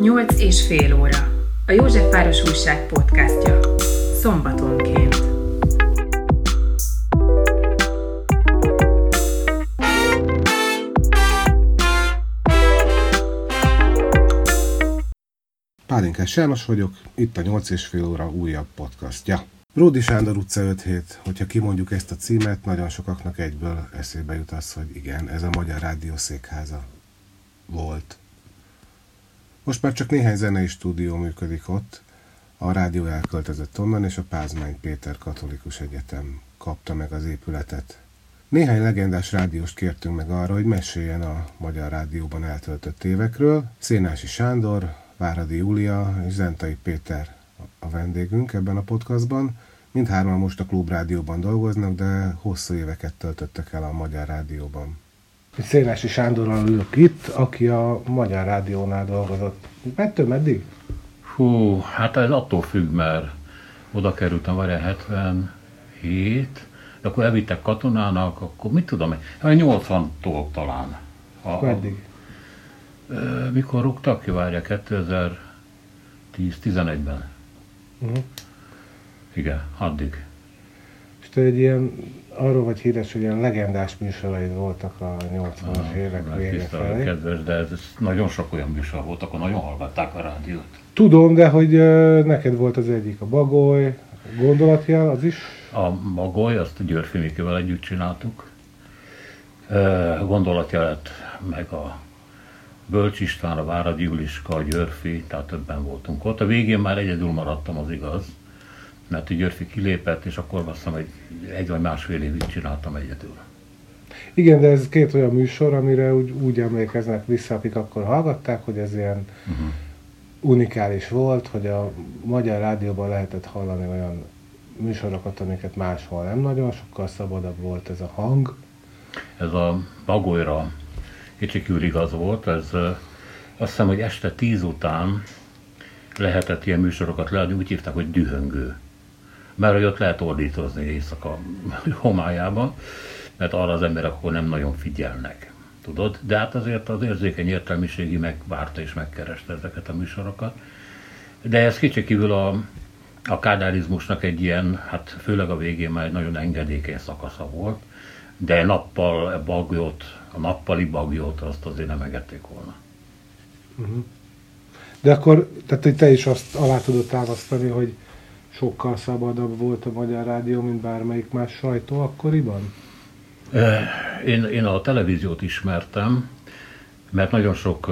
Nyolc és fél óra. A Józsefváros Újság podcastja. Szombatonként. Pálinkás János vagyok, itt a 8 és fél óra újabb podcastja. Ródi Sándor utca 5 hét, hogyha kimondjuk ezt a címet, nagyon sokaknak egyből eszébe jut az, hogy igen, ez a Magyar Rádió székháza volt. Most már csak néhány zenei stúdió működik ott, a rádió elköltözött onnan, és a Pázmány Péter Katolikus Egyetem kapta meg az épületet. Néhány legendás rádióst kértünk meg arra, hogy meséljen a Magyar Rádióban eltöltött évekről. Szénási Sándor, Váradi Júlia és Zentai Péter a vendégünk ebben a podcastban. Mindhárman most a Klubrádióban dolgoznak, de hosszú éveket töltöttek el a Magyar Rádióban. Szénási Sándorral ülök itt, aki a Magyar Rádiónál dolgozott. Mettől meddig? Hú, hát ez attól függ, mert oda kerültem, vagy 77, de akkor elvittek katonának, akkor mit tudom én, 80-tól talán. A, meddig? Mikor rúgtak ki, várja, 2010-11-ben. Uh-huh. Igen, addig. És te egy ilyen, arról vagy híres, hogy ilyen legendás műsoraid voltak a 80-as ah, évek vége felé. Kedves, de ez, nagyon sok olyan műsor volt, akkor nagyon hallgatták a rádiót. Tudom, de hogy neked volt az egyik a Bagoly, gondolatjel, az is? A Bagoly, azt a Györfi Mikivel együtt csináltuk. Gondolatjelet, meg a Bölcs István, a Váradi Juliska, a Györfi, tehát többen voltunk ott. A végén már egyedül maradtam, az igaz, mert a Györfi kilépett, és akkor azt hiszem, hogy egy vagy másfél évig csináltam egyedül. Igen, de ez két olyan műsor, amire úgy, úgy emlékeznek vissza, akik akkor hallgatták, hogy ez ilyen uh-huh. unikális volt, hogy a Magyar Rádióban lehetett hallani olyan műsorokat, amiket máshol nem nagyon, sokkal szabadabb volt ez a hang. Ez a Bagolyra kicsikül igaz volt, ez azt hiszem, hogy este tíz után lehetett ilyen műsorokat leadni, úgy hívták, hogy dühöngő. Mert hogy ott lehet ordítozni éjszaka homályában, mert arra az emberek akkor nem nagyon figyelnek. Tudod? De hát azért az érzékeny értelmiségi megvárta és megkereste ezeket a műsorokat. De ez kicsikívül a, a kádárizmusnak egy ilyen, hát főleg a végén már egy nagyon engedékeny szakasza volt, de nappal bagyot, a nappali bagyot azt azért nem engedték volna. Uh-huh. De akkor, tehát hogy te is azt alá tudod támasztani, hogy sokkal szabadabb volt a Magyar Rádió, mint bármelyik más sajtó akkoriban? Én, én a televíziót ismertem, mert nagyon sok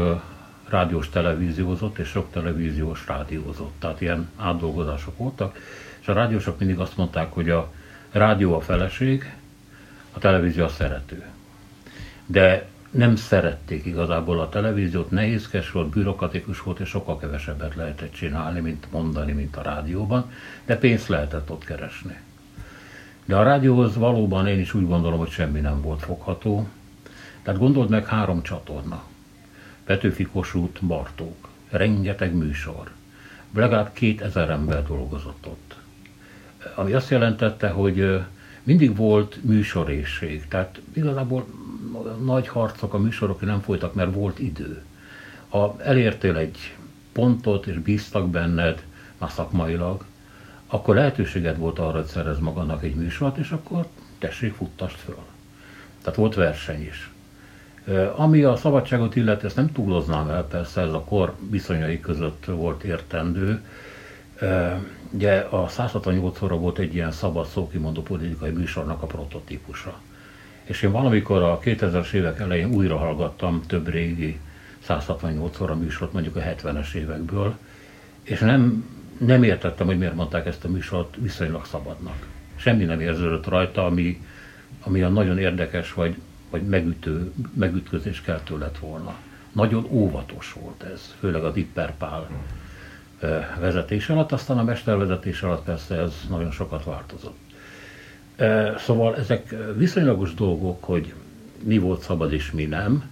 rádiós televíziózott, és sok televíziós rádiózott. Tehát ilyen átdolgozások voltak, és a rádiósok mindig azt mondták, hogy a rádió a feleség, a televízió a szerető. De nem szerették igazából a televíziót, nehézkes volt, bürokratikus volt, és sokkal kevesebbet lehetett csinálni, mint mondani, mint a rádióban, de pénzt lehetett ott keresni. De a rádióhoz valóban én is úgy gondolom, hogy semmi nem volt fogható. Tehát gondold meg három csatorna. Petőfi Kossuth, Bartók, rengeteg műsor. Legalább 2000 ember dolgozott ott. Ami azt jelentette, hogy mindig volt műsorészség, tehát igazából nagy harcok a műsorok nem folytak, mert volt idő. Ha elértél egy pontot, és bíztak benned, már szakmailag, akkor lehetőséged volt arra, hogy szerez magadnak egy műsort, és akkor tessék, futtast föl. Tehát volt verseny is. Ami a szabadságot illeti, ezt nem túloznám el, persze ez a kor viszonyai között volt értendő, Ugye a 168 óra volt egy ilyen szabad szókimondó politikai műsornak a prototípusa. És én valamikor a 2000-es évek elején újra hallgattam több régi 168 óra műsort, mondjuk a 70-es évekből, és nem, nem értettem, hogy miért mondták ezt a műsort viszonylag szabadnak. Semmi nem érződött rajta, ami, ami a nagyon érdekes, vagy, vagy megütő, megütközés keltő lett volna. Nagyon óvatos volt ez, főleg a Dipper Pál vezetés alatt, aztán a mestervezetés alatt persze ez nagyon sokat változott. Szóval ezek viszonylagos dolgok, hogy mi volt szabad és mi nem.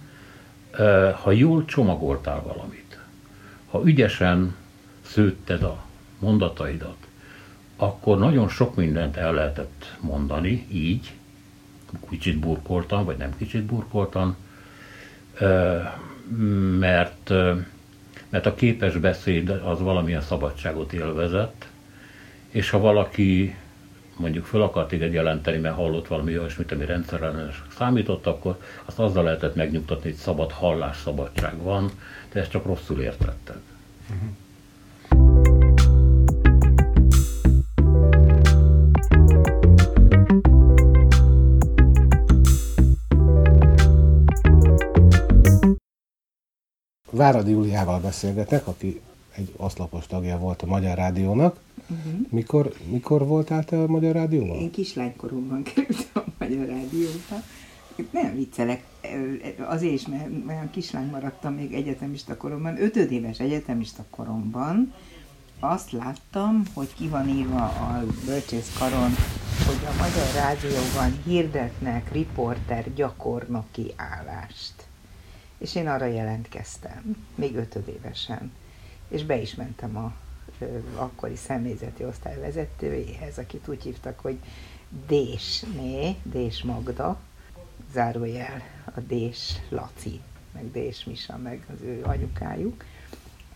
Ha jól csomagoltál valamit, ha ügyesen szőtted a mondataidat, akkor nagyon sok mindent el lehetett mondani, így, kicsit burkoltan, vagy nem kicsit burkoltan, mert mert a képes beszéd az valamilyen szabadságot élvezett, és ha valaki mondjuk fel akart téged jelenteni, mert hallott valami olyasmit, ami rendszerellenes számított, akkor azt azzal lehetett megnyugtatni, hogy szabad hallás, szabadság van, de ezt csak rosszul értetted. Uh-huh. Váradi Juliával beszélgetek, aki egy oszlopos tagja volt a Magyar Rádiónak. Uh-huh. Mikor, mikor voltál te a Magyar Rádióban? Én kislánykoromban kerültem a Magyar Rádióba. Nem viccelek, azért is, mert olyan kislány maradtam még egyetemista koromban, ötödéves egyetemista koromban, azt láttam, hogy ki van írva a bölcsészkaron, hogy a Magyar Rádióban hirdetnek riporter gyakornoki állást. És én arra jelentkeztem, még ötödévesen és be is mentem a akkori személyzeti osztály vezetőjéhez, akit úgy hívtak, hogy Désné, Dés Magda, zárójel a Dés Laci, meg Dés Misa, meg az ő anyukájuk,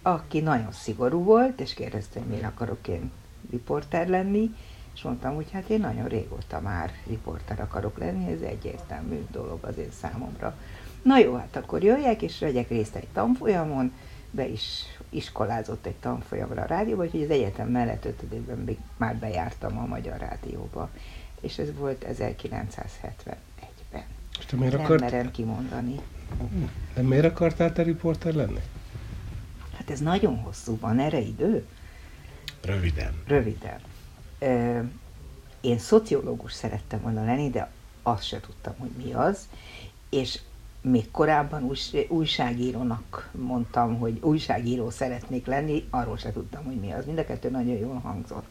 aki nagyon szigorú volt, és kérdezte, hogy miért akarok én riporter lenni, és mondtam, hogy hát én nagyon régóta már riporter akarok lenni, ez egyértelmű dolog az én számomra. Na jó, hát akkor jöjjek, és vegyek részt egy tanfolyamon, be is iskolázott egy tanfolyamra a rádióba, úgyhogy az egyetem mellett ötödében még már bejártam a Magyar Rádióba. És ez volt 1971-ben. És te miért Nem akart... merem kimondani. De miért akartál te riporter lenni? Hát ez nagyon hosszú, van erre idő? Röviden. Röviden. Én szociológus szerettem volna lenni, de azt se tudtam, hogy mi az, és még korábban újságírónak mondtam, hogy újságíró szeretnék lenni, arról se tudtam, hogy mi az. Mind a kettő nagyon jól hangzott.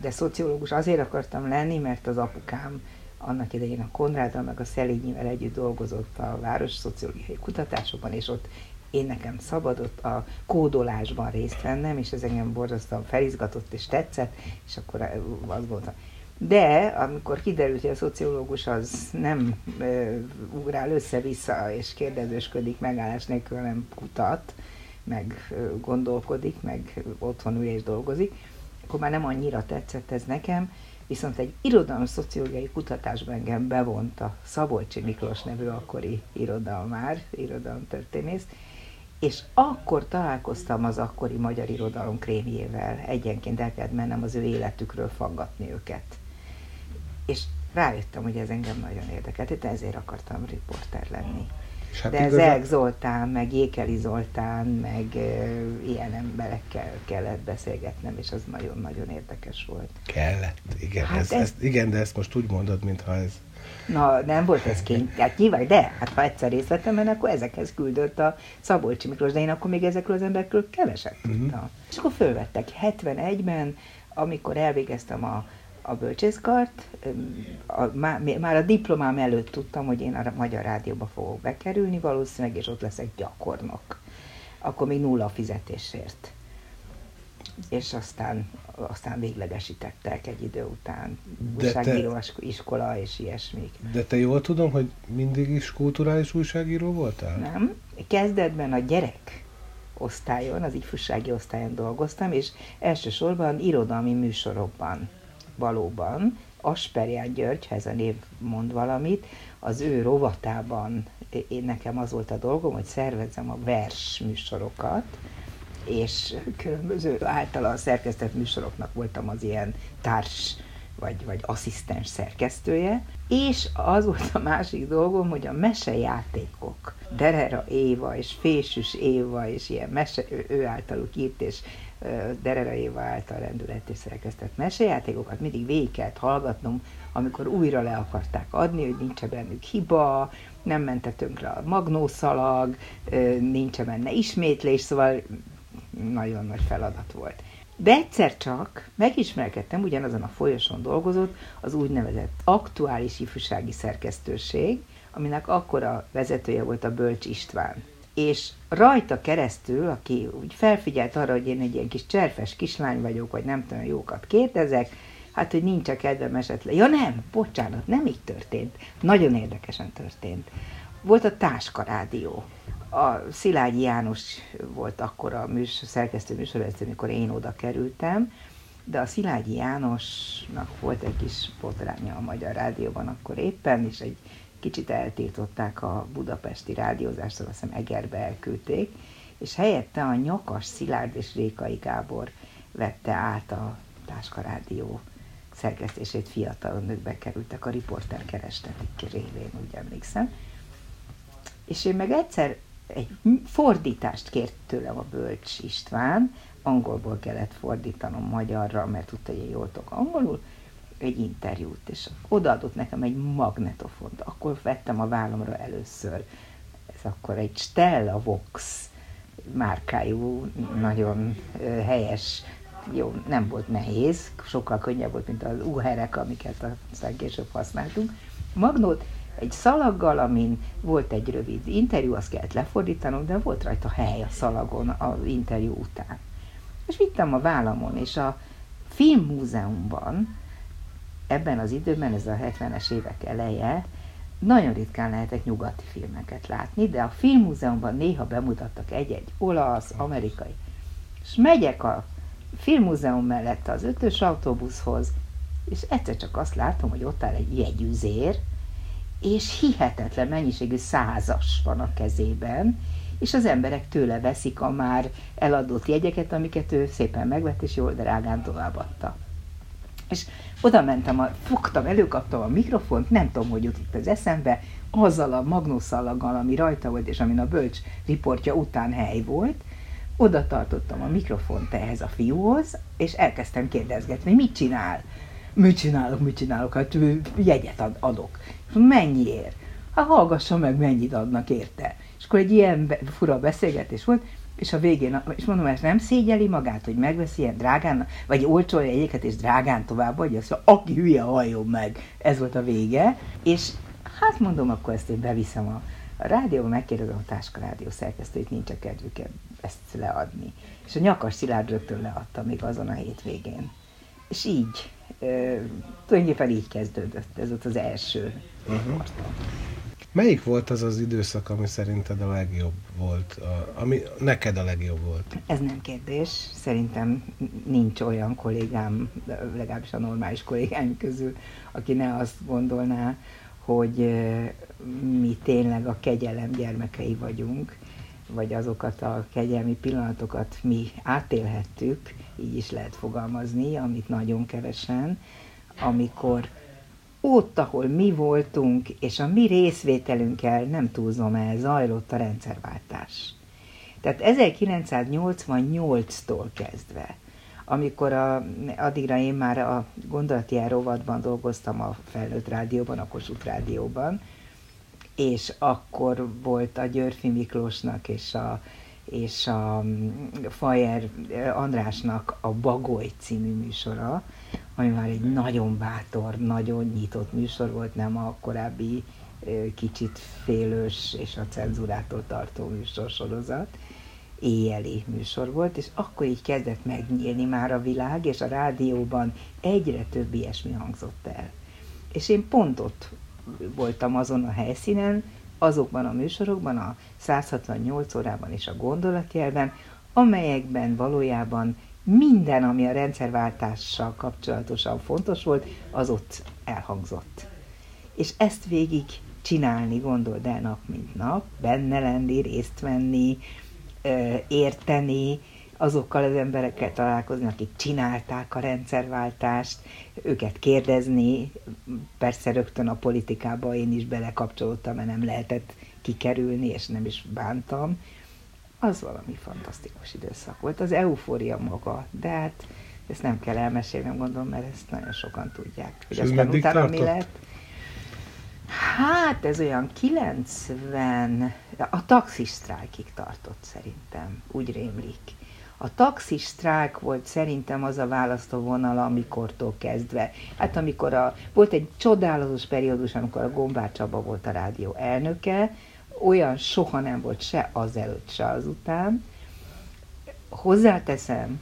De szociológus azért akartam lenni, mert az apukám annak idején a Konráddal, meg a Szelényivel együtt dolgozott a város szociológiai kutatásokban, és ott én nekem szabadott a kódolásban részt vennem, és ez engem borzasztóan felizgatott és tetszett, és akkor azt gondoltam, de amikor kiderült, hogy a szociológus az nem ö, ugrál össze-vissza és kérdezősködik megállás nélkül, hanem kutat, meg ö, gondolkodik, meg otthon ül és dolgozik, akkor már nem annyira tetszett ez nekem, viszont egy irodalom szociológiai kutatásban engem bevont a Szabolcsi Miklós nevű akkori irodalmár, irodalomtörténész, és akkor találkoztam az akkori magyar irodalom krémjével, egyenként el kellett mennem az ő életükről faggatni őket és rájöttem, hogy ez engem nagyon érdekelt, és ezért akartam riporter lenni. Hát De igazán... Zoltán, meg Jékeli Zoltán, meg uh, ilyen emberekkel kellett beszélgetnem, és az nagyon-nagyon érdekes volt. Kellett, igen, hát ez, ez... Ezt, igen, de ezt most úgy mondod, mintha ez... Na, nem volt ez kény, hát nyilván, de hát ha egyszer részt vettem, mert akkor ezekhez küldött a Szabolcsi Miklós, de én akkor még ezekről az emberekről keveset mhm. tudtam. Uh-huh. És akkor fölvettek 71-ben, amikor elvégeztem a a bölcsészkart, a, már, már a diplomám előtt tudtam, hogy én a Magyar Rádióba fogok bekerülni valószínűleg, és ott leszek gyakornok. Akkor még nulla fizetésért. És aztán, aztán véglegesítettek egy idő után. Újságíró te, iskola és ilyesmik. De te jól tudom, hogy mindig is kulturális újságíró voltál? Nem. Kezdetben a gyerek osztályon, az ifjúsági osztályon dolgoztam, és elsősorban irodalmi műsorokban valóban. Asperján György, a név mond valamit, az ő rovatában én nekem az volt a dolgom, hogy szervezzem a vers műsorokat, és különböző általa szerkesztett műsoroknak voltam az ilyen társ vagy, vagy asszisztens szerkesztője, és az volt a másik dolgom, hogy a mesejátékok, Derera Éva és Fésűs Éva és ilyen mese, ő általuk írt és Derera Éva által rendület és szerkesztett mesejátékokat mindig végig kellett hallgatnom, amikor újra le akarták adni, hogy nincs bennük hiba, nem mente tönkre a magnószalag, nincs benne ismétlés, szóval nagyon nagy feladat volt. De egyszer csak megismerkedtem, ugyanazon a folyosón dolgozott az úgynevezett aktuális ifjúsági szerkesztőség, aminek akkora vezetője volt a Bölcs István és rajta keresztül, aki úgy felfigyelt arra, hogy én egy ilyen kis cserfes kislány vagyok, vagy nem tudom, jókat kérdezek, hát, hogy nincs a kedvem esetleg. Ja nem, bocsánat, nem így történt. Nagyon érdekesen történt. Volt a Táska Rádió. a Szilágyi János volt akkor a műsor, szerkesztő műsorvezető, amikor én oda kerültem, de a Szilágyi Jánosnak volt egy kis botránya a Magyar Rádióban akkor éppen, és egy kicsit eltiltották a budapesti rádiózástól, azt hiszem Egerbe elküldték, és helyette a Nyakas Szilárd és Rékai Gábor vette át a Táska Rádió szerkesztését fiatalon nők bekerültek a riporter kerestetik révén, úgy emlékszem. És én meg egyszer egy fordítást kért tőlem a Bölcs István, angolból kellett fordítanom magyarra, mert tudta, hogy én jól tudok angolul, egy interjút, és odaadott nekem egy magnetofont. Akkor vettem a vállamra először. Ez akkor egy Stella Vox márkájú, nagyon helyes, jó, nem volt nehéz, sokkal könnyebb volt, mint az uherek, amiket aztán később használtunk. Magnót egy szalaggal, amin volt egy rövid interjú, azt kellett lefordítanom, de volt rajta hely a szalagon az interjú után. És vittem a vállamon, és a filmmúzeumban ebben az időben, ez a 70-es évek eleje, nagyon ritkán lehetett nyugati filmeket látni, de a filmmúzeumban néha bemutattak egy-egy olasz, amerikai. És megyek a filmmúzeum mellett az ötös autóbuszhoz, és egyszer csak azt látom, hogy ott áll egy jegyüzér, és hihetetlen mennyiségű százas van a kezében, és az emberek tőle veszik a már eladott jegyeket, amiket ő szépen megvett, és jól drágán továbbadta. És oda mentem, a, fogtam, előkaptam a mikrofont, nem tudom, hogy jutott az eszembe, azzal a magnószalaggal, ami rajta volt, és amin a bölcs riportja után hely volt, oda tartottam a mikrofont ehhez a fiúhoz, és elkezdtem kérdezgetni, mit csinál? Mit csinálok, mit csinálok? Hát jegyet ad, adok. Mennyiért? Hát hallgassa meg, mennyit adnak érte. És akkor egy ilyen fura beszélgetés volt, és a végén, és mondom, ezt nem szégyeli magát, hogy megveszi ilyen drágán, vagy olcsó egyeket, és drágán tovább, vagy azt mondja, aki hülye, halljon meg. Ez volt a vége. És hát mondom, akkor ezt én beviszem a, a rádióba, megkérdezem a Táska Rádió szerkesztőit, nincs a kedvük ezt leadni. És a nyakas Szilárd rögtön leadta még azon a hétvégén. És így, e, tulajdonképpen így kezdődött, ez volt az első uh-huh. Melyik volt az az időszak, ami szerinted a legjobb volt, a, ami neked a legjobb volt? Ez nem kérdés. Szerintem nincs olyan kollégám, legalábbis a normális kollégáim közül, aki ne azt gondolná, hogy mi tényleg a kegyelem gyermekei vagyunk, vagy azokat a kegyelmi pillanatokat mi átélhettük, így is lehet fogalmazni, amit nagyon kevesen, amikor ott, ahol mi voltunk, és a mi részvételünkkel, nem túlzom el, zajlott a rendszerváltás. Tehát 1988-tól kezdve, amikor a, addigra én már a gondolati rovadban dolgoztam a Felnőtt Rádióban, a Kossuth Rádióban, és akkor volt a Györfi Miklósnak és a, és a Fajer Andrásnak a Bagoly című műsora, ami már egy nagyon bátor, nagyon nyitott műsor volt, nem a korábbi kicsit félős és a cenzurától tartó műsorsorozat, éjjeli műsor volt, és akkor így kezdett megnyílni már a világ, és a rádióban egyre több ilyesmi hangzott el. És én pont ott voltam azon a helyszínen, azokban a műsorokban, a 168 órában és a gondolatjelben, amelyekben valójában minden, ami a rendszerváltással kapcsolatosan fontos volt, az ott elhangzott. És ezt végig csinálni, gondold el nap mint nap, benne lenni, részt venni, érteni, azokkal az emberekkel találkozni, akik csinálták a rendszerváltást, őket kérdezni, persze rögtön a politikába én is belekapcsolódtam, mert nem lehetett kikerülni, és nem is bántam, az valami fantasztikus időszak volt. Az eufória maga, de hát ezt nem kell elmesélnem, gondolom, mert ezt nagyon sokan tudják. Hogy aztán utána tartott? mi lett. Hát ez olyan 90, a taxis sztrájkig tartott szerintem, úgy rémlik. A taxis sztrájk volt szerintem az a választóvonal, amikortól kezdve. Hát amikor a, volt egy csodálatos periódus, amikor a Gombár Csaba volt a rádió elnöke, olyan soha nem volt se azelőtt, se azután. Hozzáteszem,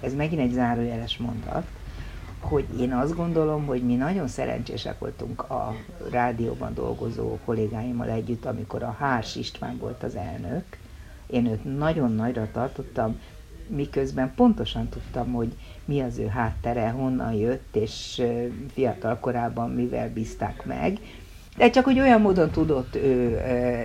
ez megint egy zárójeles mondat, hogy én azt gondolom, hogy mi nagyon szerencsések voltunk a rádióban dolgozó kollégáimmal együtt, amikor a Hárs István volt az elnök. Én őt nagyon nagyra tartottam, miközben pontosan tudtam, hogy mi az ő háttere, honnan jött, és fiatal korában mivel bízták meg. De csak hogy olyan módon tudott ő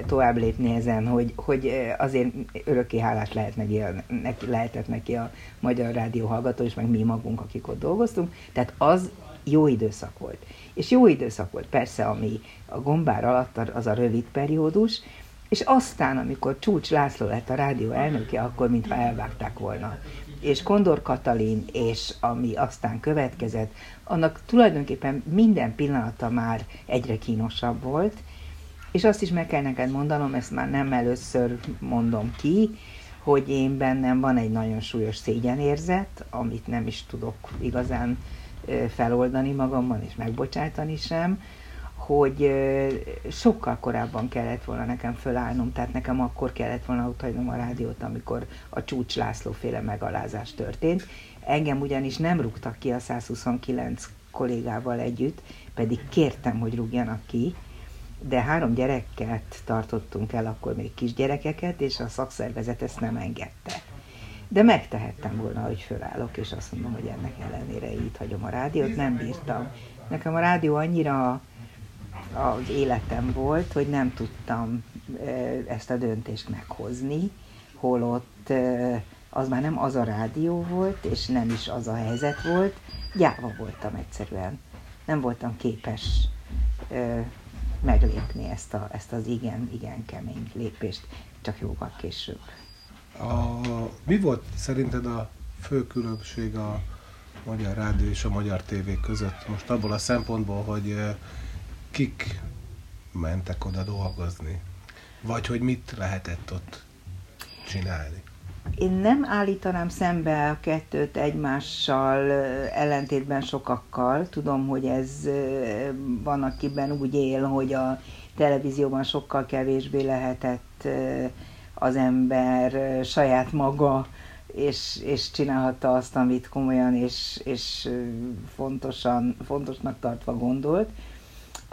tovább lépni ezen, hogy, hogy azért örökké hálás lehet neki, neki, lehetett neki a Magyar Rádió hallgató, és meg mi magunk, akik ott dolgoztunk. Tehát az jó időszak volt. És jó időszak volt persze, ami a gombár alatt az a rövid periódus, és aztán, amikor Csúcs László lett a rádió elnöke, akkor mintha elvágták volna. És Kondor Katalin, és ami aztán következett, annak tulajdonképpen minden pillanata már egyre kínosabb volt, és azt is meg kell neked mondanom, ezt már nem először mondom ki, hogy én bennem van egy nagyon súlyos szégyenérzet, amit nem is tudok igazán feloldani magamban, és megbocsátani sem, hogy sokkal korábban kellett volna nekem fölállnom, tehát nekem akkor kellett volna ott hagynom a rádiót, amikor a Csúcs László féle megalázás történt. Engem ugyanis nem rúgtak ki a 129 kollégával együtt, pedig kértem, hogy rúgjanak ki, de három gyereket tartottunk el, akkor még kisgyerekeket, és a szakszervezet ezt nem engedte. De megtehettem volna, hogy fölállok, és azt mondom, hogy ennek ellenére itt hagyom a rádiót, nem bírtam. Nekem a rádió annyira az életem volt, hogy nem tudtam ezt a döntést meghozni, holott az már nem az a rádió volt, és nem is az a helyzet volt, gyáva voltam egyszerűen. Nem voltam képes meglépni ezt, a, ezt az igen, igen kemény lépést, csak jóval később. A, mi volt szerinted a fő különbség a Magyar Rádió és a Magyar Tévé között? Most abból a szempontból, hogy kik mentek oda dolgozni? Vagy hogy mit lehetett ott csinálni? Én nem állítanám szembe a kettőt egymással ellentétben sokakkal. Tudom, hogy ez van, akiben úgy él, hogy a televízióban sokkal kevésbé lehetett az ember saját maga, és, és csinálhatta azt, amit komolyan és, és fontosan, fontosnak tartva gondolt.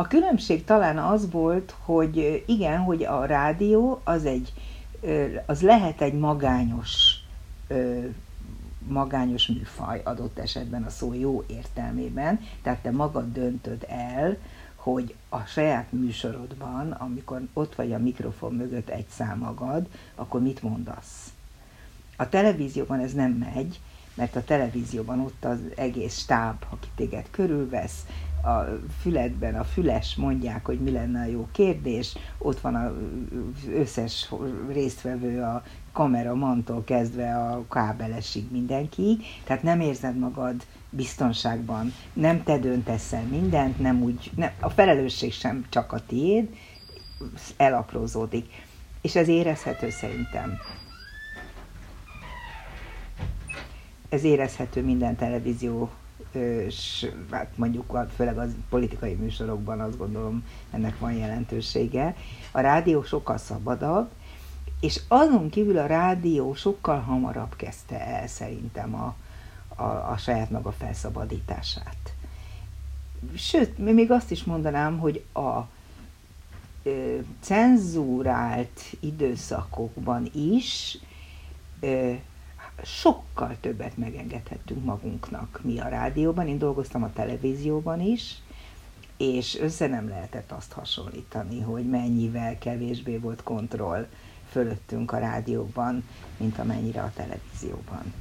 A különbség talán az volt, hogy igen, hogy a rádió az egy, az lehet egy magányos, magányos műfaj adott esetben a szó jó értelmében, tehát te magad döntöd el, hogy a saját műsorodban, amikor ott vagy a mikrofon mögött egy szám magad, akkor mit mondasz. A televízióban ez nem megy, mert a televízióban ott az egész stáb, aki téged körülvesz, a füledben a füles mondják, hogy mi lenne a jó kérdés, ott van az összes résztvevő a kameramantól kezdve a kábelesig mindenki, tehát nem érzed magad biztonságban, nem te döntesz el mindent, nem úgy, nem, a felelősség sem csak a tiéd, elaprózódik. És ez érezhető szerintem. Ez érezhető minden televízió és hát mondjuk főleg az politikai műsorokban azt gondolom ennek van jelentősége. A rádió sokkal szabadabb, és azon kívül a rádió sokkal hamarabb kezdte el szerintem a, a, a saját maga felszabadítását. Sőt, még azt is mondanám, hogy a ö, cenzúrált időszakokban is ö, sokkal többet megengedhettünk magunknak mi a rádióban. Én dolgoztam a televízióban is, és össze nem lehetett azt hasonlítani, hogy mennyivel kevésbé volt kontroll fölöttünk a rádióban, mint amennyire a televízióban.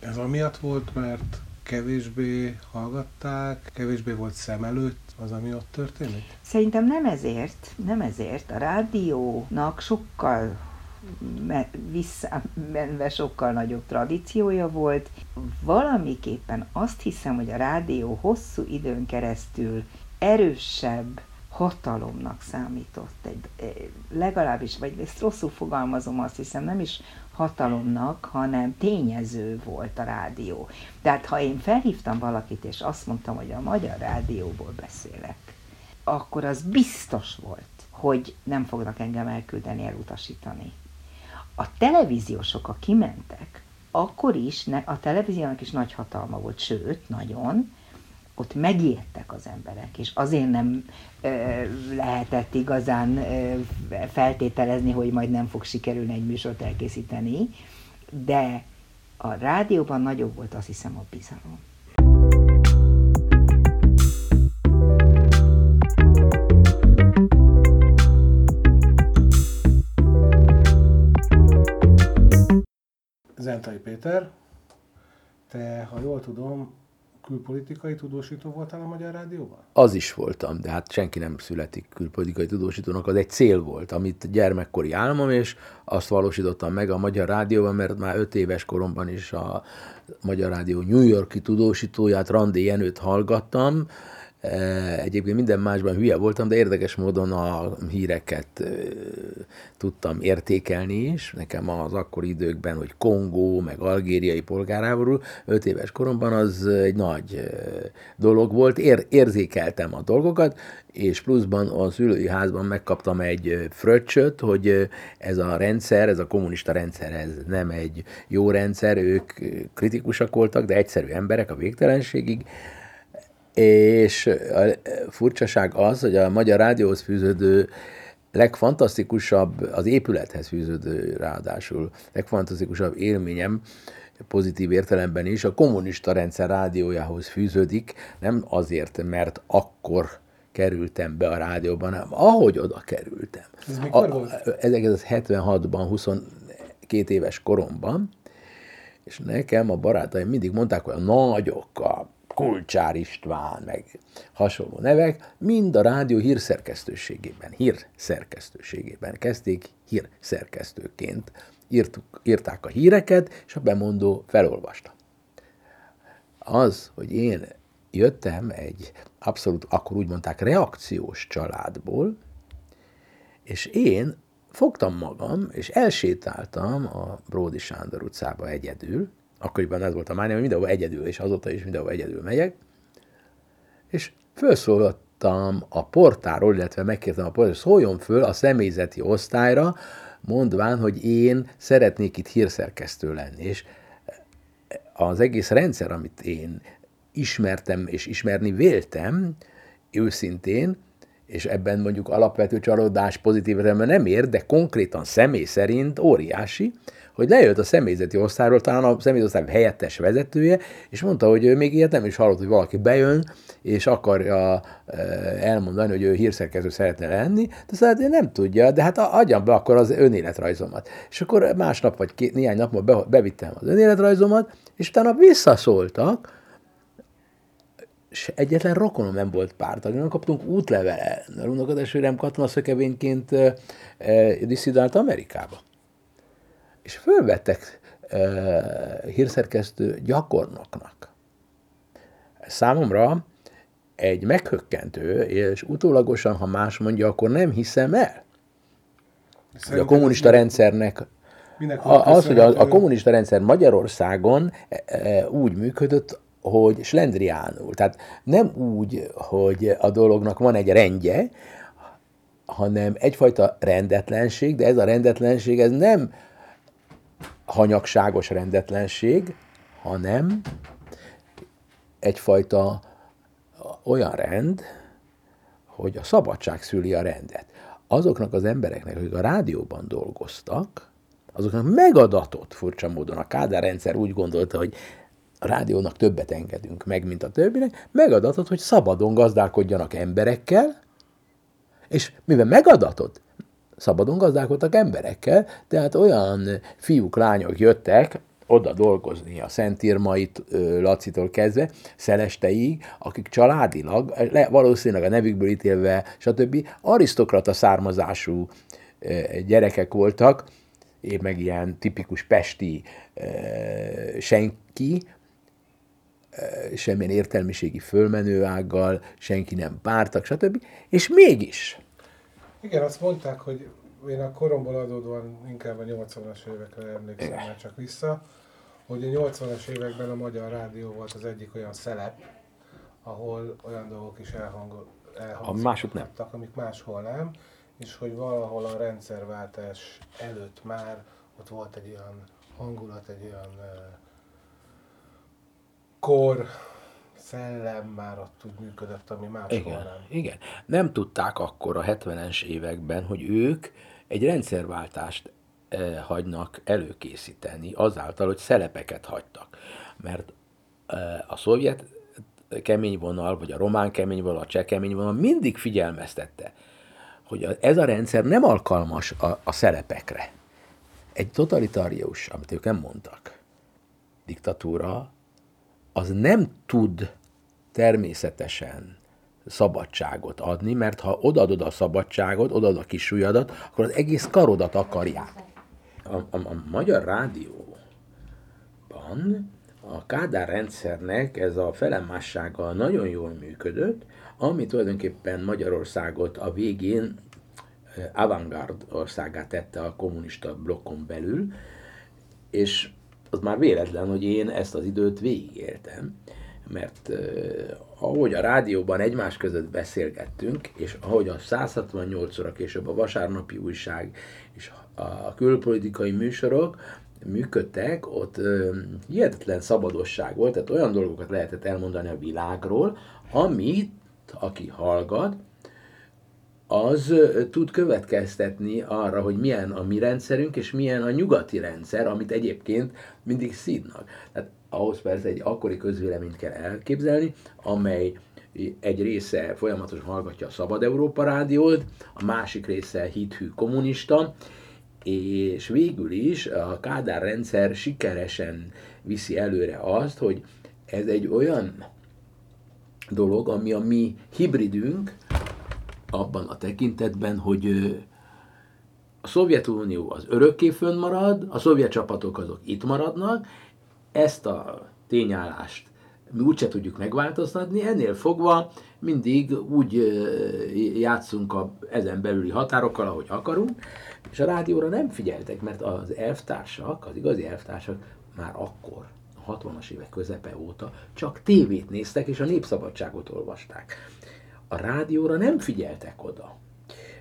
Ez amiatt volt, mert kevésbé hallgatták, kevésbé volt szem előtt az, ami ott történik? Szerintem nem ezért, nem ezért. A rádiónak sokkal visszamenve sokkal nagyobb tradíciója volt. Valamiképpen azt hiszem, hogy a rádió hosszú időn keresztül erősebb hatalomnak számított. Egy, eh, legalábbis, vagy ezt rosszul fogalmazom, azt hiszem, nem is hatalomnak, hanem tényező volt a rádió. Tehát ha én felhívtam valakit, és azt mondtam, hogy a magyar rádióból beszélek, akkor az biztos volt, hogy nem fognak engem elküldeni, elutasítani a televíziósok, a kimentek, akkor is a televíziónak is nagy hatalma volt, sőt, nagyon, ott megijedtek az emberek, és azért nem ö, lehetett igazán ö, feltételezni, hogy majd nem fog sikerülni egy műsort elkészíteni, de a rádióban nagyobb volt azt hiszem a bizalom. Zentai Péter, te, ha jól tudom, külpolitikai tudósító voltál a Magyar Rádióban? Az is voltam, de hát senki nem születik külpolitikai tudósítónak, az egy cél volt, amit gyermekkori álmom, és azt valósítottam meg a Magyar Rádióban, mert már öt éves koromban is a Magyar Rádió New Yorki tudósítóját, Randi Jenőt hallgattam, egyébként minden másban hülye voltam, de érdekes módon a híreket tudtam értékelni is. Nekem az akkori időkben, hogy Kongó, meg algériai polgárháború, öt éves koromban az egy nagy dolog volt. Ér, érzékeltem a dolgokat, és pluszban a szülői házban megkaptam egy fröccsöt, hogy ez a rendszer, ez a kommunista rendszer, ez nem egy jó rendszer, ők kritikusak voltak, de egyszerű emberek a végtelenségig, és a furcsaság az, hogy a Magyar Rádióhoz fűződő legfantasztikusabb, az épülethez fűződő ráadásul legfantasztikusabb élményem, pozitív értelemben is, a kommunista rendszer rádiójához fűződik, nem azért, mert akkor kerültem be a rádióban, hanem ahogy oda kerültem. Ez mikor volt? 1976-ban, 22 éves koromban, és nekem a barátaim mindig mondták, hogy a nagyok, a Kulcsár István, meg hasonló nevek, mind a rádió hírszerkesztőségében, hírszerkesztőségében kezdték hírszerkesztőként. Írtuk, írták a híreket, és a bemondó felolvasta. Az, hogy én jöttem egy abszolút, akkor úgy mondták, reakciós családból, és én fogtam magam, és elsétáltam a Bródi Sándor utcába egyedül, akkoriban ez volt a mánia, hogy mindenhol egyedül, és azóta is mindenhol egyedül megyek, és felszólaltam a portáról, illetve megkértem a portáról, hogy szóljon föl a személyzeti osztályra, mondván, hogy én szeretnék itt hírszerkesztő lenni, és az egész rendszer, amit én ismertem és ismerni véltem, őszintén, és ebben mondjuk alapvető csalódás pozitív nem ér, de konkrétan személy szerint óriási, hogy lejött a személyzeti osztályról, talán a személyzeti osztály helyettes vezetője, és mondta, hogy ő még ilyet nem is hallott, hogy valaki bejön, és akarja elmondani, hogy ő hírszerkező szeretne lenni, de szóval nem tudja, de hát adjam be akkor az önéletrajzomat. És akkor másnap vagy két, néhány nap be, bevittem az önéletrajzomat, és utána visszaszóltak, és egyetlen rokonom nem volt pártag. Nem kaptunk útlevele, mert unokadesőrem katonaszökevényként e, e, diszidált Amerikába és fölvettek e, hírszerkesztő gyakornoknak. Számomra egy meghökkentő, és utólagosan, ha más mondja, akkor nem hiszem el, hogy a kommunista rendszernek a, az, hogy a, a kommunista rendszer Magyarországon e, e, úgy működött, hogy slendriánul. Tehát nem úgy, hogy a dolognak van egy rendje, hanem egyfajta rendetlenség, de ez a rendetlenség ez nem hanyagságos rendetlenség, hanem egyfajta olyan rend, hogy a szabadság szüli a rendet. Azoknak az embereknek, akik a rádióban dolgoztak, azoknak megadatott furcsa módon. A Kádár rendszer úgy gondolta, hogy a rádiónak többet engedünk meg, mint a többinek, megadatott, hogy szabadon gazdálkodjanak emberekkel, és mivel megadatott, szabadon gazdálkodtak emberekkel, tehát olyan fiúk, lányok jöttek, oda dolgozni a Szent Irmait Lacitól kezdve, Szelesteig, akik családilag, valószínűleg a nevükből ítélve, stb. arisztokrata származású gyerekek voltak, én meg ilyen tipikus pesti senki, semmilyen értelmiségi fölmenő ággal, senki nem pártak, stb. És mégis igen, azt mondták, hogy én a koromból adódóan inkább a 80-as évekre emlékszem Igen. már csak vissza, hogy a 80-as években a Magyar Rádió volt az egyik olyan szelep, ahol olyan dolgok is elhangol, elhangzottak, amik máshol nem, és hogy valahol a rendszerváltás előtt már ott volt egy olyan hangulat, egy olyan uh, kor, szellem már ott úgy működött, ami máshol Igen, nem. igen. Nem tudták akkor a 70-es években, hogy ők egy rendszerváltást eh, hagynak előkészíteni azáltal, hogy szelepeket hagytak. Mert eh, a szovjet kemény vonal, vagy a román kemény vonal, a cseh kemény vonal mindig figyelmeztette, hogy ez a rendszer nem alkalmas a, a szerepekre. Egy totalitárius, amit ők nem mondtak, diktatúra, az nem tud természetesen szabadságot adni, mert ha odaadod a szabadságot, odaadod a kis ujjadat, akkor az egész karodat akarják. A, a, a magyar rádióban a Kádár rendszernek ez a felemássága nagyon jól működött, ami tulajdonképpen Magyarországot a végén eh, avantgard országát tette a kommunista blokkon belül, és az már véletlen, hogy én ezt az időt végigéltem, mert ahogy a rádióban egymás között beszélgettünk, és ahogy a 168 óra később a vasárnapi újság és a külpolitikai műsorok működtek, ott ö, hihetetlen szabadosság volt, tehát olyan dolgokat lehetett elmondani a világról, amit, aki hallgat, az tud következtetni arra, hogy milyen a mi rendszerünk, és milyen a nyugati rendszer, amit egyébként mindig szídnak. Tehát ahhoz persze egy akkori közvéleményt kell elképzelni, amely egy része folyamatosan hallgatja a Szabad Európa rádiót, a másik része hithű kommunista, és végül is a Kádár rendszer sikeresen viszi előre azt, hogy ez egy olyan dolog, ami a mi hibridünk abban a tekintetben, hogy a Szovjetunió az örökké fönnmarad, a szovjet csapatok azok itt maradnak, ezt a tényállást mi úgyse tudjuk megváltoztatni, ennél fogva mindig úgy játszunk a ezen belüli határokkal, ahogy akarunk, és a rádióra nem figyeltek, mert az elvtársak, az igazi elvtársak már akkor, a 60-as évek közepe óta csak tévét néztek, és a népszabadságot olvasták. A rádióra nem figyeltek oda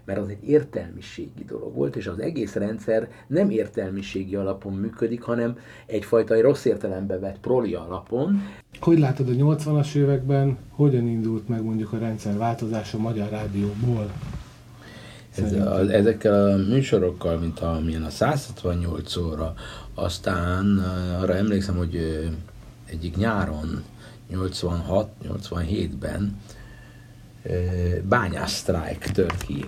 mert az egy értelmiségi dolog volt, és az egész rendszer nem értelmiségi alapon működik, hanem egyfajta rossz értelembe vett proli alapon. Hogy látod a 80-as években, hogyan indult meg mondjuk a rendszer változása a Magyar Rádióból? Ez, a, ezekkel a műsorokkal, mint a, milyen a 168 óra, aztán arra emlékszem, hogy egyik nyáron, 86-87-ben bányászsztrájk tört ki.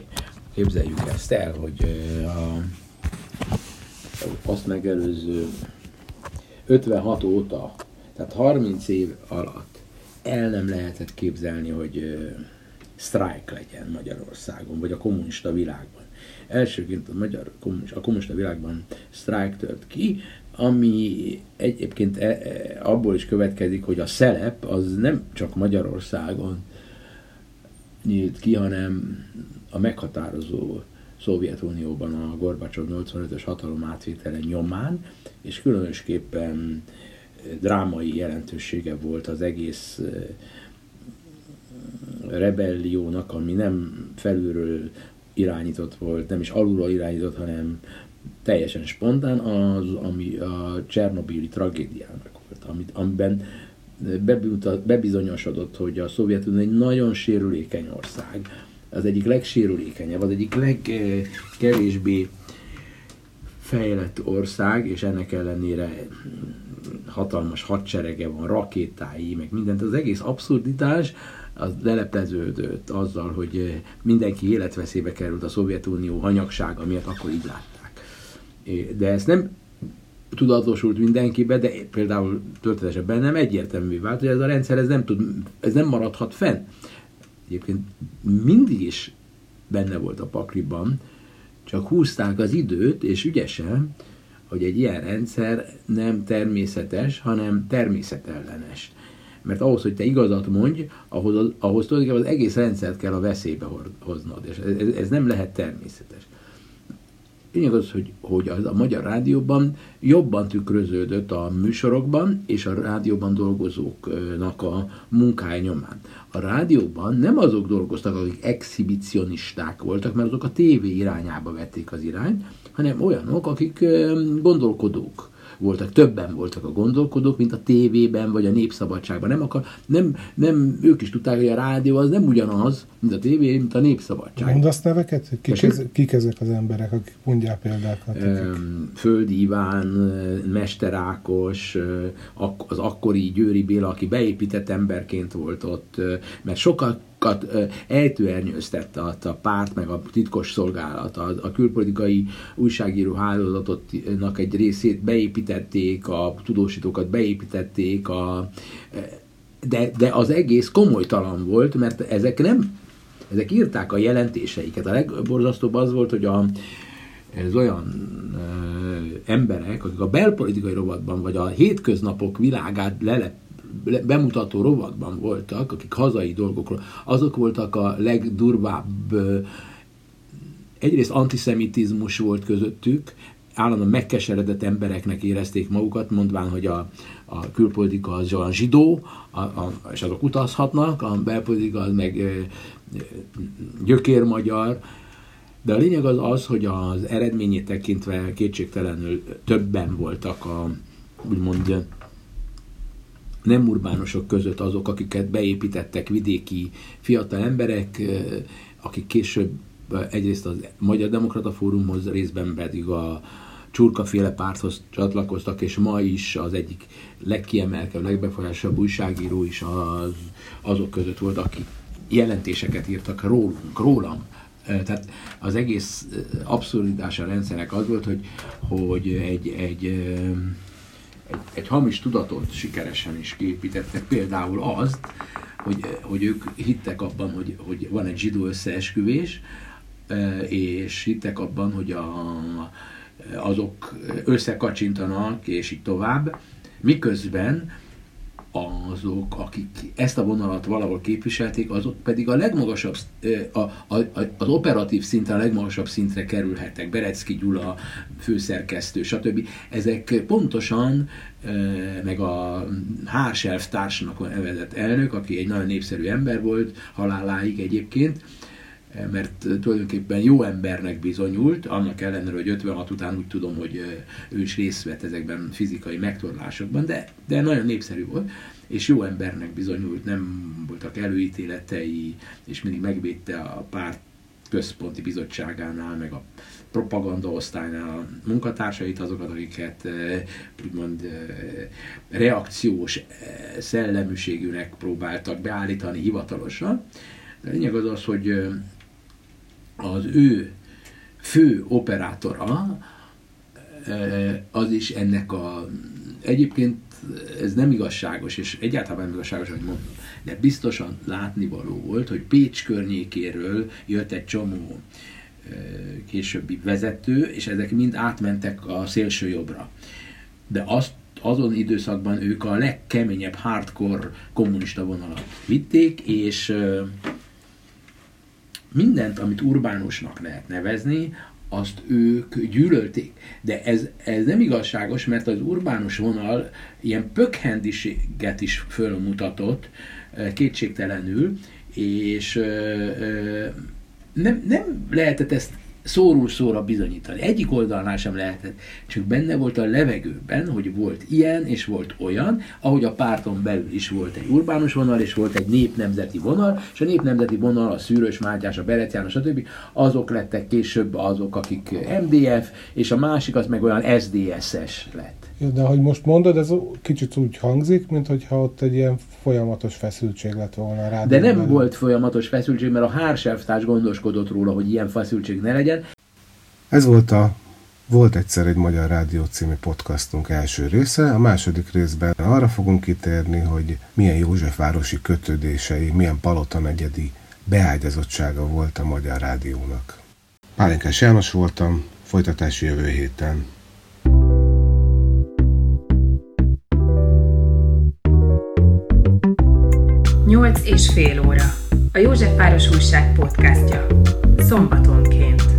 Képzeljük ezt el, hogy a, azt megelőző 56 óta, tehát 30 év alatt el nem lehetett képzelni, hogy sztrájk legyen Magyarországon, vagy a kommunista világban. Elsőként a, magyar, a kommunista világban sztrájk tört ki, ami egyébként abból is következik, hogy a szelep az nem csak Magyarországon nyílt ki, hanem a meghatározó Szovjetunióban a Gorbacsov 85-ös hatalom átvétele nyomán, és különösképpen drámai jelentősége volt az egész rebelliónak, ami nem felülről irányított volt, nem is alulról irányított, hanem teljesen spontán, az, ami a Csernobili tragédiának volt, amit, amiben bebizonyosodott, hogy a Szovjetunió egy nagyon sérülékeny ország, az egyik legsérülékenyebb, az egyik legkevésbé fejlett ország, és ennek ellenére hatalmas hadserege van, rakétái, meg mindent. Az egész abszurditás az lelepleződött azzal, hogy mindenki életveszélybe került a Szovjetunió hanyagsága miatt, akkor így látták. De ezt nem tudatosult mindenkibe, de például történetesen bennem egyértelmű vált, hogy ez a rendszer ez nem, tud, ez nem maradhat fenn. Egyébként mindig is benne volt a pakliban, csak húzták az időt, és ügyesen, hogy egy ilyen rendszer nem természetes, hanem természetellenes. Mert ahhoz, hogy te igazat mondj, ahhoz, ahhoz tulajdonképpen az egész rendszert kell a veszélybe hoznod, és ez, ez nem lehet természetes. Lényeg az, hogy, hogy az a Magyar Rádióban jobban tükröződött a műsorokban és a rádióban dolgozóknak a munkája nyomán. A rádióban nem azok dolgoztak, akik exhibicionisták voltak, mert azok a tévé irányába vették az irányt, hanem olyanok, akik gondolkodók voltak, többen voltak a gondolkodók, mint a tévében vagy a népszabadságban. Nem, akar, nem, nem, ők is tudták, hogy a rádió az nem ugyanaz, mint a tévé, mint a népszabadság. Mondasz neveket? Kik, ez, kik ezek az emberek, akik mondják példákat? Földi Iván, Mester Ákos, az akkori Győri Béla, aki beépített emberként volt ott, mert sokkal ejtőernyőztette a, a párt, meg a titkos szolgálat, a, a külpolitikai újságíró hálózatotnak egy részét beépítették, a tudósítókat beépítették, a, de, de az egész komolytalan volt, mert ezek nem, ezek írták a jelentéseiket. A legborzasztóbb az volt, hogy a, ez olyan ö, emberek, akik a belpolitikai rovatban, vagy a hétköznapok világát lelep, bemutató rovatban voltak, akik hazai dolgokról, azok voltak a legdurvább, egyrészt antiszemitizmus volt közöttük, állandóan megkeseredett embereknek érezték magukat, mondván, hogy a, a külpolitika az olyan zsidó, a, a, és azok utazhatnak, a belpolitika az meg gyökér magyar, de a lényeg az az, hogy az eredményét tekintve kétségtelenül többen voltak a úgymond nem urbánosok között azok, akiket beépítettek vidéki fiatal emberek, akik később egyrészt az Magyar Demokrata Fórumhoz, részben pedig a csurkaféle párthoz csatlakoztak, és ma is az egyik legkiemelkebb, legbefolyásabb újságíró is az, azok között volt, akik jelentéseket írtak rólunk, rólam. Tehát az egész abszurditása a rendszernek az volt, hogy, hogy egy, egy egy, egy hamis tudatot sikeresen is képítettek, például azt, hogy, hogy ők hittek abban, hogy, hogy van egy zsidó összeesküvés, e, és hittek abban, hogy a, azok összekacsintanak, és így tovább, miközben azok, akik ezt a vonalat valahol képviselték, azok pedig a legmagasabb, a, a, az operatív szinten a legmagasabb szintre kerülhettek. Berecki Gyula, főszerkesztő, stb. Ezek pontosan, meg a Hárself társnak nevezett elnök, aki egy nagyon népszerű ember volt, haláláig egyébként, mert tulajdonképpen jó embernek bizonyult, annak ellenére, hogy 56 után úgy tudom, hogy ő is részt vett ezekben fizikai megtorlásokban, de, de nagyon népszerű volt, és jó embernek bizonyult, nem voltak előítéletei, és mindig megvédte a párt központi bizottságánál, meg a propaganda osztálynál a munkatársait, azokat, akiket úgymond reakciós szelleműségűnek próbáltak beállítani hivatalosan. De a lényeg az az, hogy az ő fő operátora, e, az is ennek a... Egyébként ez nem igazságos, és egyáltalán nem igazságos, hogy mondom, de biztosan látnivaló volt, hogy Pécs környékéről jött egy csomó e, későbbi vezető, és ezek mind átmentek a szélső jobbra. De azt azon időszakban ők a legkeményebb hardcore kommunista vonalat vitték, és e, mindent, amit urbánusnak lehet nevezni, azt ők gyűlölték. De ez, ez nem igazságos, mert az urbánus vonal ilyen pökhendiséget is fölmutatott kétségtelenül, és nem, nem lehetett ezt szóról szóra bizonyítani. Egyik oldalnál sem lehetett, csak benne volt a levegőben, hogy volt ilyen és volt olyan, ahogy a párton belül is volt egy urbánus vonal, és volt egy népnemzeti vonal, és a népnemzeti vonal, a Szűrös Mátyás, a Berec János, stb. azok lettek később azok, akik MDF, és a másik az meg olyan SDS-es lett. De ahogy most mondod, ez kicsit úgy hangzik, mint hogyha ott egy ilyen folyamatos feszültség lett volna rá. De nem belül. volt folyamatos feszültség, mert a Hárselvtárs gondoskodott róla, hogy ilyen feszültség ne legyen. Ez volt a volt egyszer egy Magyar Rádió című podcastunk első része, a második részben arra fogunk kitérni, hogy milyen Józsefvárosi kötődései, milyen Palota negyedi beágyazottsága volt a Magyar Rádiónak. Pálinkás János voltam, folytatási jövő héten. 8 és fél óra. A Józsefváros újság podcastja. Szombatonként.